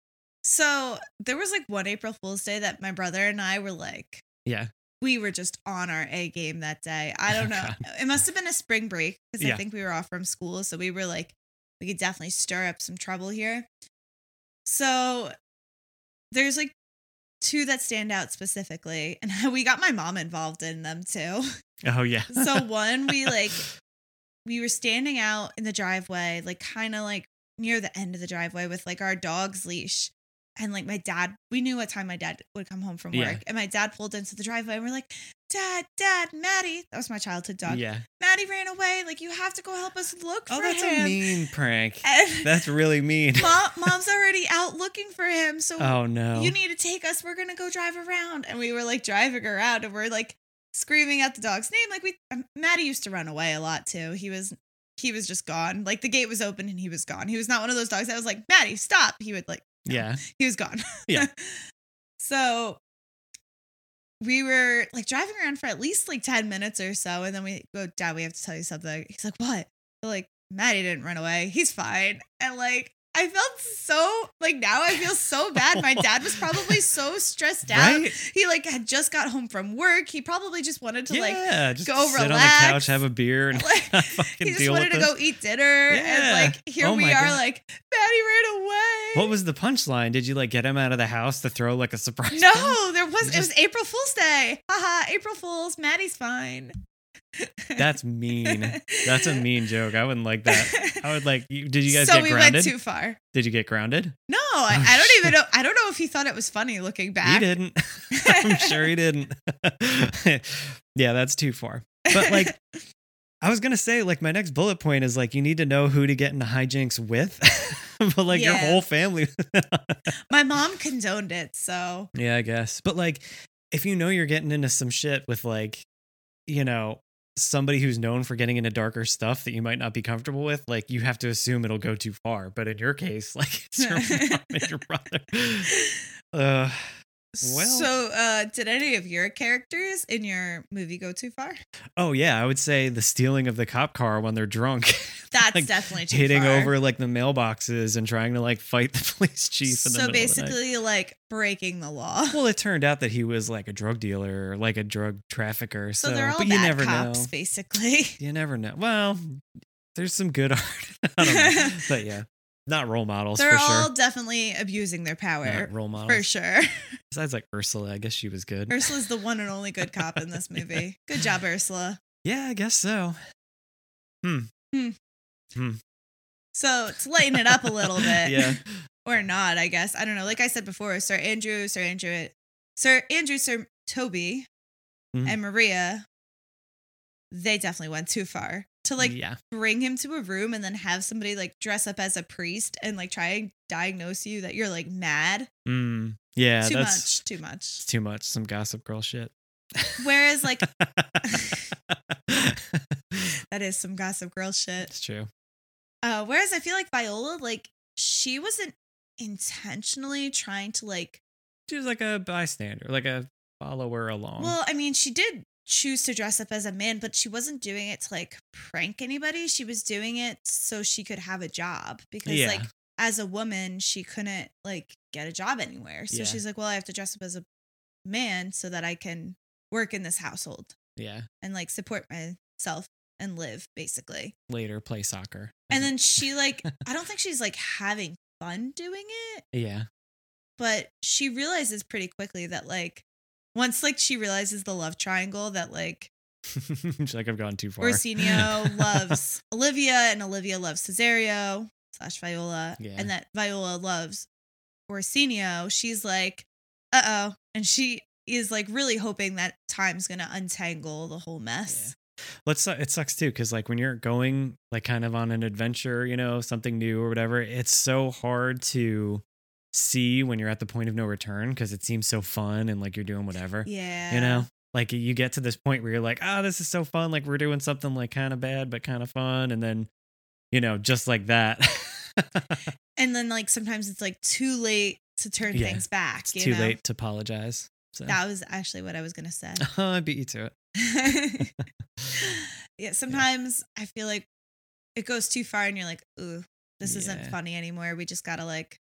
So there was like one April Fool's Day that my brother and I were like, yeah. we were just on our A game that day. I don't Oh, know. God. It must have been a spring break because Yeah. I think we were off from school. So we were like, we could definitely stir up some trouble here. So there's like two that stand out specifically, and we got my mom involved in them too. Oh yeah. So one, we like, we were standing out in the driveway, like kind of like near the end of the driveway with like our dog's leash. And like my dad, we knew what time my dad would come home from work. Yeah. And my dad pulled into the driveway and we're like, Dad, Dad, Maddie. That was my childhood dog. yeah. Maddie ran away. Like, you have to go help us look Oh, for him. Oh, that's a mean prank. and That's really mean. Mom, mom's already out looking for him. So Oh no. you need to take us. We're gonna go drive around. And we were like driving around, and we're like screaming out the dog's name. Like we, um, Maddie used to run away a lot too. He was, he was just gone. Like the gate was open and he was gone. He was not one of those dogs that was like, Maddie, stop. He would like, no. yeah. he was gone. Yeah. so we were like driving around for at least like 10 minutes or so. And then we go, Dad, we have to tell you something. He's like, What? We're like, Maddie didn't run away. He's fine. And like, I felt so like now I feel so bad. My dad was probably so stressed out. Right? He like had just got home from work. He probably just wanted to like just go sit on the relax. couch, have a beer, and Like, fucking he just deal wanted with to this. go eat dinner. And like here Oh we are, God. like, Maddie ran away. What was the punchline? Did you like get him out of the house to throw like a surprise? No, there was. You It was April Fool's Day. Haha, April Fools. Maddie's fine. That's mean. That's a mean joke. I wouldn't like that. I would like. you- Did you guys so get we grounded? went too far. Did you get grounded? No, oh, I, I don't even know. I don't know if he thought it was funny looking back. He didn't. I'm sure he didn't. yeah, that's too far. But like, I was gonna say, like, my next bullet point is like, you need to know who to get into hijinks with, but like your whole family. My mom condoned it, so yeah, I guess. But like, if you know you're getting into some shit with like, you know, somebody who's known for getting into darker stuff that you might not be comfortable with, like, you have to assume it'll go too far. But in your case, like, it's your mom and your brother. Uh, Well- so uh did any of your characters in your movie go too far? oh yeah, I would say the stealing of the cop car when they're drunk. That's Like, definitely too hitting far. over like the mailboxes and trying to like fight the police chief so middle of the night. basically like breaking the law. Well, it turned out that he was like a drug dealer or like a drug trafficker. So, So, they're all but bad you never cops, know. basically. You never know. Well, there's some good art. I don't know. But yeah, not role models They're all sure. definitely abusing their power. Not role models. For sure. Besides like Ursula, I guess she was good. Ursula's the one and only good cop in this movie. Good job, Ursula. Yeah, I guess so. Hmm. Hmm. So to lighten it up a little bit, Yeah. or not, I guess. I don't know. Like I said before, Sir Andrew, Sir Andrew, Sir Andrew, Sir Toby, Mhm. and Maria, they definitely went too far to like yeah. bring him to a room and then have somebody like dress up as a priest and like try and diagnose you that you're like mad. Mm, yeah, too much, too much. too much. Some gossip girl shit. Whereas like that is some gossip girl shit. it's true. Uh, whereas I feel like Viola, like she wasn't intentionally trying to like. She was like a bystander, like a follower along. Well, I mean, she did choose to dress up as a man, but she wasn't doing it to like prank anybody. She was doing it so she could have a job because Yeah. like as a woman, she couldn't like get a job anywhere. So Yeah. she's like, well, I have to dress up as a man so that I can work in this household yeah. and like support myself and live basically. Later, play soccer. And then she like, I don't think she's like having fun doing it. yeah, but she realizes pretty quickly that like once like she realizes the love triangle that like she's like I've gone too far. Orsino loves Olivia and Olivia loves Cesario slash Viola Yeah. and that Viola loves Orsino, she's like, uh oh. And she is like really hoping that time's gonna untangle the whole mess. Let's. It sucks too because like when you're going like kind of on an adventure, you know, something new or whatever, it's so hard to see when you're at the point of no return because it seems so fun and like you're doing whatever. Yeah. You know, like you get to this point where you're like, oh, this is so fun. Like we're doing something like kind of bad but kind of fun, and then, you know, just like that. And then like sometimes it's like too late to turn Yeah. things back. too know? late to apologize. So That was actually what I was gonna say. I beat you to it. yeah, sometimes I feel like it goes too far and you're like, ooh, this isn't funny anymore. We just gotta like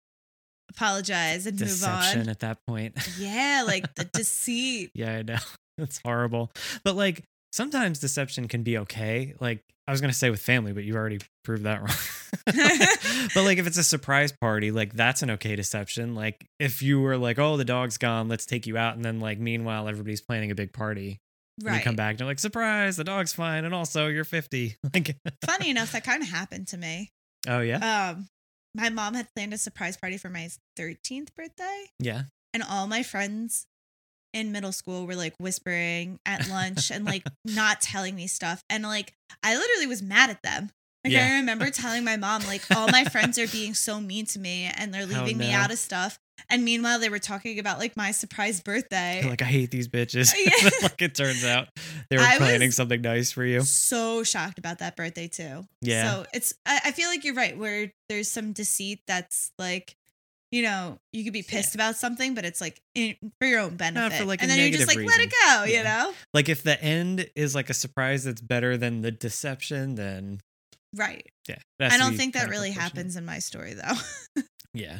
apologize and move on. at that point. Yeah, like the deceit. Yeah, I know. It's horrible. But like sometimes deception can be okay. Like I was gonna say with family, but you already proved that wrong. but like if it's a surprise party, like that's an okay deception. Like if you were like, oh, the dog's gone, let's take you out, and then like meanwhile everybody's planning a big party. And Right. you come back and you're like, surprise, the dog's fine, and also you're 50. Like Funny enough, that kind of happened to me. Oh yeah? Um, my mom had planned a surprise party for my 13th birthday, yeah. and all my friends in middle school were like whispering at lunch and like not telling me stuff. And like, I literally was mad at them. Like, Yeah. I remember telling my mom, like, all my friends are being so mean to me and they're Oh, leaving me out of stuff. And meanwhile, they were talking about like my surprise birthday. You're like I hate these bitches. Yeah. like it turns out they were I planning something nice for you. so shocked about that birthday too. Yeah. So it's I, I feel like you're right where there's some deceit that's like, you know, you could be pissed about something, but it's like in, for your own benefit. like, a and then you're just like, negative let it reason. go, you know? Like if the end is like a surprise that's better than the deception, then Right. yeah. I don't think that really happens in my story though. Yeah.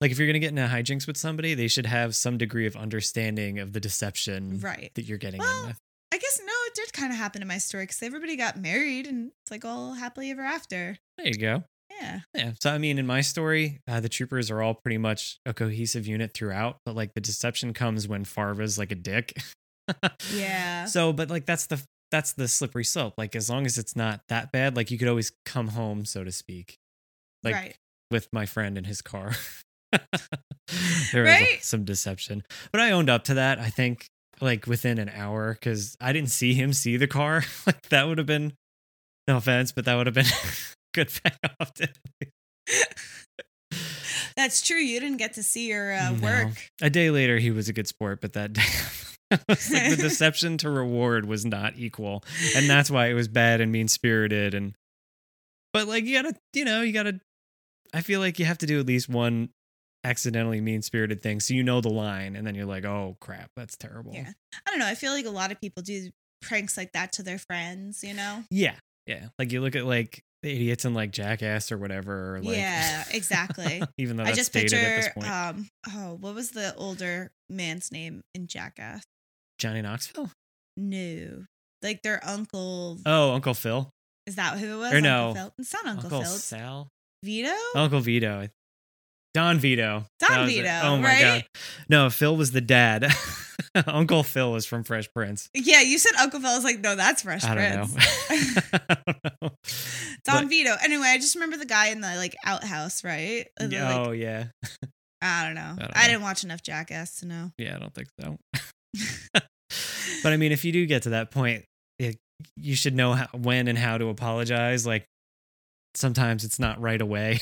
Like if you're gonna get into hijinks with somebody, they should have some degree of understanding of the deception right. that you're getting Well, in with. I guess no, it did kind of happen in my story because everybody got married and it's like all happily ever after. There you go. Yeah. Yeah. So I mean, in my story, uh, the troopers are all pretty much a cohesive unit throughout, but like the deception comes when Farva's like a dick. Yeah. So, but like that's the that's the slippery slope. Like as long as it's not that bad, like you could always come home, so to speak. Like right. with my friend in his car. there was some deception. But I owned up to that, I think, like within an hour, because I didn't see him see the car. like that would have been no offense, but that would have been good payoff. to- That's true. You didn't get to see your uh, No. work. A day later he was a good sport, but that day like the deception to reward was not equal. And that's why it was bad and mean spirited and but like you gotta you know, you gotta I feel like you have to do at least one accidentally mean spirited thing so you know the line and then you're like, oh crap, that's terrible. Yeah. I don't know. I feel like a lot of people do pranks like that to their friends, you know? Yeah. Yeah. Like you look at like the idiots in like Jackass or whatever. Or like, yeah, exactly. even though I just dated picture, at this point. um, oh, what was the older man's name in Jackass? Johnny Knoxville? No. Like their uncle. Oh, Uncle Phil. Is that who it was? Or Uncle no. Phil? It's not Uncle, Uncle Phil. Sal. Vito? Uncle Vito. Don Vito. Don was it. Vito, Oh my right? god. No, Phil was the dad. Uncle Phil was from Fresh Prince. Yeah, you said Uncle Phil. I was like, no, that's Fresh I don't Prince. know. I don't know. Don But- Vito. Anyway, I just remember the guy in the like outhouse, right? The, like, oh yeah. I don't know. I, don't know. didn't watch enough Jackass to know. Yeah, I don't think so. but I mean, if you do get to that point, it, you should know how, when and how to apologize. Like sometimes it's not right away.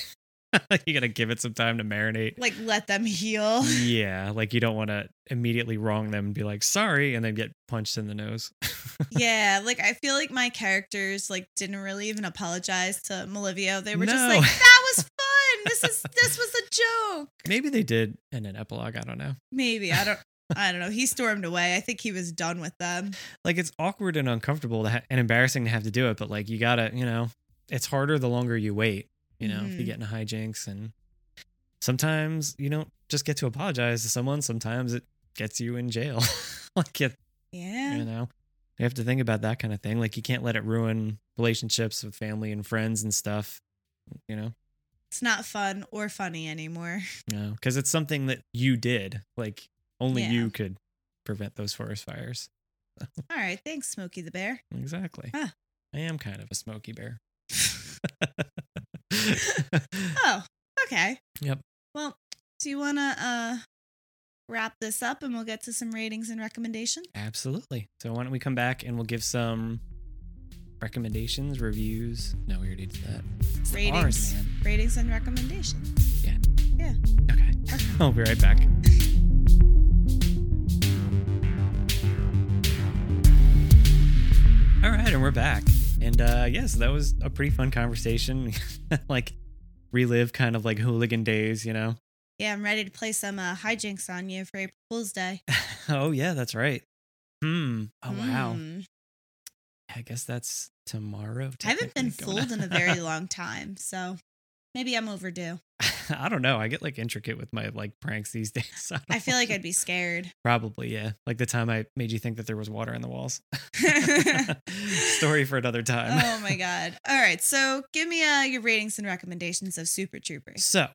you got to give it some time to marinate. Like, let them heal. Yeah, like you don't want to immediately wrong them and be like sorry and then get punched in the nose. yeah, like I feel like my characters like didn't really even apologize to Malivio. They were just like, "That was fun. This is this was a joke." Maybe they did in an epilogue. I don't know. Maybe I don't. I don't know. He stormed away. I think he was done with them. Like it's awkward and uncomfortable to ha- and embarrassing to have to do it, but like you gotta, you know, it's harder the longer you wait. You know, if you Mhm. get in a hijinks and sometimes you don't just get to apologize to someone. Sometimes it gets you in jail. like it, Yeah. you know, you have to think about that kind of thing. Like you can't let it ruin relationships with family and friends and stuff. You know, It's not fun or funny anymore. no, because it's something that you did. Like only Yeah. you could prevent those forest fires. All right. Thanks, Smokey the Bear. Exactly. Huh. I am kind of a smoky bear. Oh, okay. Yep. Well, do you want to uh wrap this up and we'll get to some ratings and recommendations? Absolutely. So why don't we come back and we'll give some recommendations, reviews. No, we already did that. It's Ratings. R's, man. Ratings and recommendations. Yeah. Yeah. Okay. Okay. I'll be right back. All right, and we're back. And uh yes, that was a pretty fun conversation. like relive kind of like hooligan days, you know. Yeah, I'm ready to play some uh, hijinks on you for April Fool's Day. oh yeah, that's right. Hmm. Oh wow. Hmm. I guess that's tomorrow. I haven't been fooled in a very long time, so maybe I'm overdue. I don't know. I get like intricate with my like pranks these days. I, I feel like. I'd be scared. probably yeah. Like the time I made you think that there was water in the walls. Story for another time. oh my god! All right, so give me uh, your ratings and recommendations of Super Troopers. So,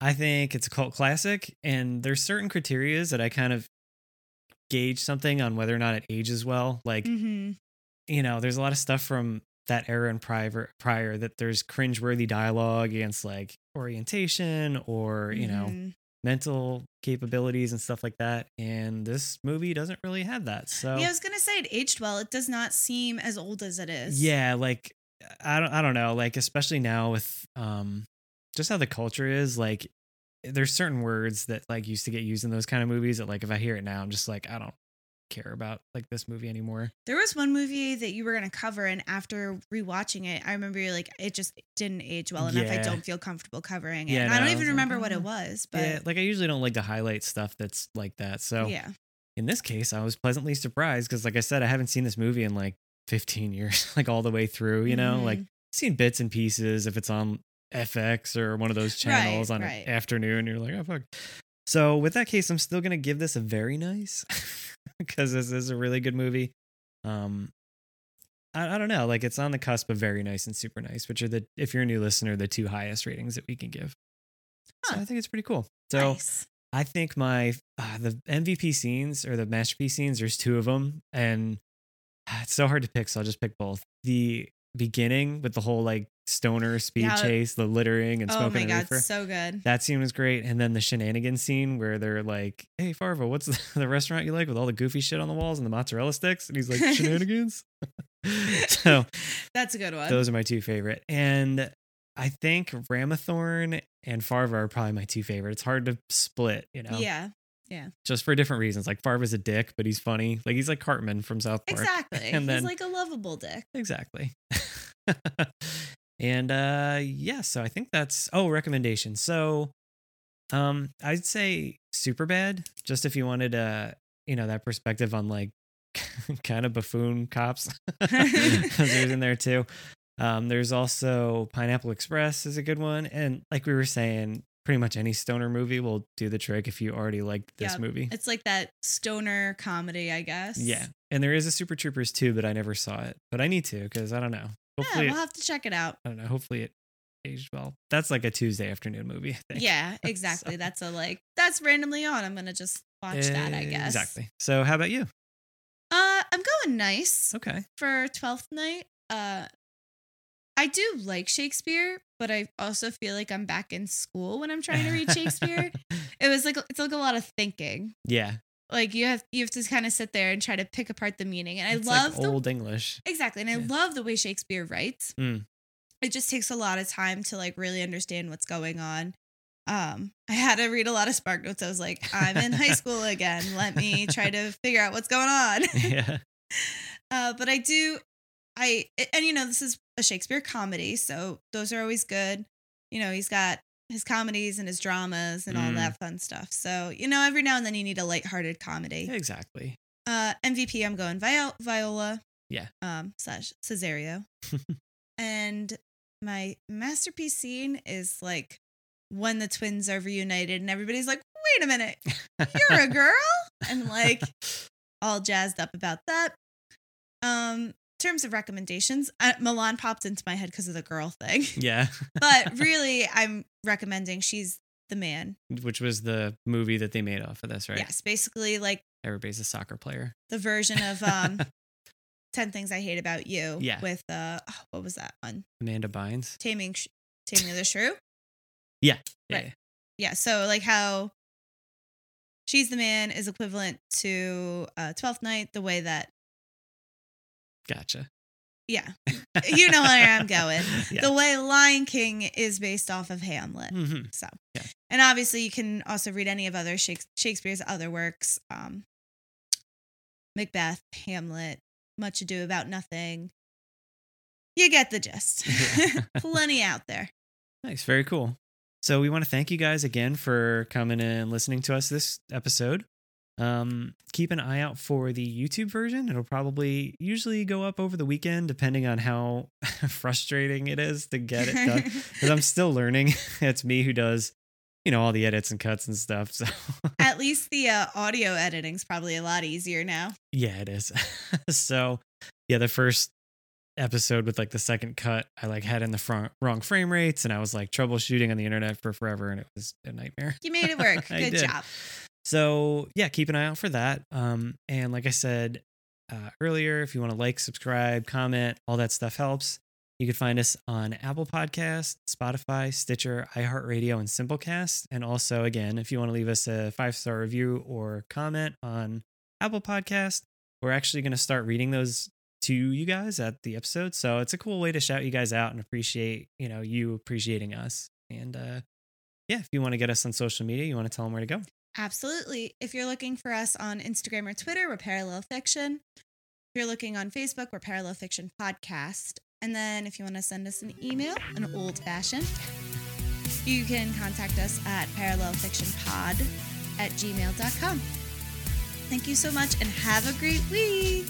I think it's a cult classic, and there's certain criterias that I kind of gauge something on whether or not it ages well. Like, Mm-hmm. you know, there's a lot of stuff from that era and prior prior that there's cringeworthy dialogue against like orientation or you know Mm-hmm. mental capabilities and stuff like that. And this movie doesn't really have that. So Yeah, I was gonna say it aged well. It does not seem as old as it is. yeah, like I don't I don't know, like especially now with um just how the culture is, like there's certain words that like used to get used in those kind of movies that like if I hear it now, I'm just like I don't care about like this movie anymore. There was one movie that you were gonna cover, and after rewatching it, I remember you're like, it just didn't age well enough. I don't feel comfortable covering it. Yeah, and I don't I even like, remember what "Oh." it was, but yeah, like I usually don't like to highlight stuff that's like that. So yeah. in this case, I was pleasantly surprised because, like I said, I haven't seen this movie in like 15 years, like all the way through. You know, Mhm. like seen bits and pieces if it's on FX or one of those Right, channels on right. an afternoon. You're like, oh fuck. So with that case, I'm still gonna give this a very nice because this is a really good movie. Um, I, I don't know, like it's on the cusp of very nice and super nice, which are the if you're a new listener, the two highest ratings that we can give. So I think it's pretty cool. So. nice. I think my uh, the MVP scenes or the masterpiece scenes. There's two of them, and it's so hard to pick, so I'll just pick both. The beginning with the whole like stoner speed Yeah. chase, the littering and Oh smoking Oh my god, so good. That scene was great, and then the shenanigans scene where they're like, "Hey Farva, what's the, the restaurant you like with all the goofy shit on the walls and the mozzarella sticks?" And he's like, "Shenanigans." so That's a good one. those are my two favorite, and I think Ramathorne and Farva are probably my two favorite. It's hard to split, you know, Yeah. Yeah, just for different reasons. Like Farva's a dick, but he's funny. Like he's like Cartman from South Park. exactly. And then- He's like a lovable dick. Exactly. and uh yeah, so I think that's oh, recommendation. So um I'd say super bad, just if you wanted uh you know that perspective on like kind of buffoon cops. there's in there too. Um there's also Pineapple Express is a good one. And like we were saying, pretty much any stoner movie will do the trick if you already liked this Yeah, movie. It's like that stoner comedy, I guess. Yeah. And there is a Super Troopers too, but I never saw it. But I need to because I don't know. Yeah, Hopefully, we'll it, have to check it out. I don't know. Hopefully, it aged well. That's like a Tuesday afternoon movie. I think. Yeah, exactly. So- That's a like that's randomly on. I'm gonna just watch that, I guess. Exactly. So, how about you? Uh, I'm going nice Okay. for Twelfth Night. Uh, I do like Shakespeare, but I also feel like I'm back in school when I'm trying to read Shakespeare. it was like it's like a lot of thinking. yeah. Like you have you have to kind of sit there and try to pick apart the meaning. And I It's love like the old English. Exactly. And I Yeah. love the way Shakespeare writes. Mm. It just takes a lot of time to like really understand what's going on. Um, I had to read a lot of Spark Notes. I was like, I'm in high school again. Let me try to figure out what's going on. yeah. Uh, but I do, I, and you know, this is a Shakespeare comedy. So those are always good. You know, he's got his comedies and his dramas and all Mm. that fun stuff. So, you know, every now and then you need a lighthearted comedy. Exactly. Uh, MVP, I'm going Viol- Viola. Yeah. Um, slash Cesario. and my masterpiece scene is like when the twins are reunited and everybody's like, wait a minute, you're a girl? And like all jazzed up about that. Um, terms of recommendations, uh, Mulan popped into my head because of the girl thing. yeah. but really, I'm recommending She's the Man. Which was the movie that they made off of this, right? Yes, basically like Everybody's a soccer player. the version of um 10 Things I Hate About You Yeah. with uh oh, what was that one? Amanda Bynes. Taming Sh- Taming the Shrew. Yeah. Right. Yeah, so like how She's the Man is equivalent to uh 12th Night the way that Gotcha. yeah, you know where I'm going. Yeah. The way Lion King is based off of Hamlet. Mhm. So, Yeah. and obviously you can also read any of other Shakespeare's other works, um, Macbeth, Hamlet, Much Ado About Nothing. You get the gist. Yeah. Plenty out there. Nice. Very cool. So we want to thank you guys again for coming and listening to us this episode. Um, keep an eye out for the YouTube version. It'll probably usually go up over the weekend, depending on how frustrating it is to get it done. Because I'm still learning. it's me who does, you know, all the edits and cuts and stuff. So At least the uh, audio editing's probably a lot easier now. yeah, it is. so yeah, the first episode with like the second cut, I like had in the front wrong frame rates, and I was like troubleshooting on the internet for forever, and it was a nightmare. You made it work. Good job. So yeah, keep an eye out for that. Um, and like I said uh, earlier, if you want to like, subscribe, comment, all that stuff helps. You can find us on Apple Podcast, Spotify, Stitcher, iHeartRadio, and Simplecast. And also, again, if you want to leave us a five star review or comment on Apple Podcast, we're actually going to start reading those to you guys at the episode. So it's a cool way to shout you guys out and appreciate, you know, you appreciating us. And uh, yeah, if you want to get us on social media, you want to tell them where to go. Absolutely. If you're looking for us on Instagram or Twitter, we're Parallel Fiction. If you're looking on Facebook, we're Parallel Fiction Podcast. And then if you want to send us an email, an old fashioned, you can contact us at parallelfictionpod at gmail.com. Thank you so much and have a great week.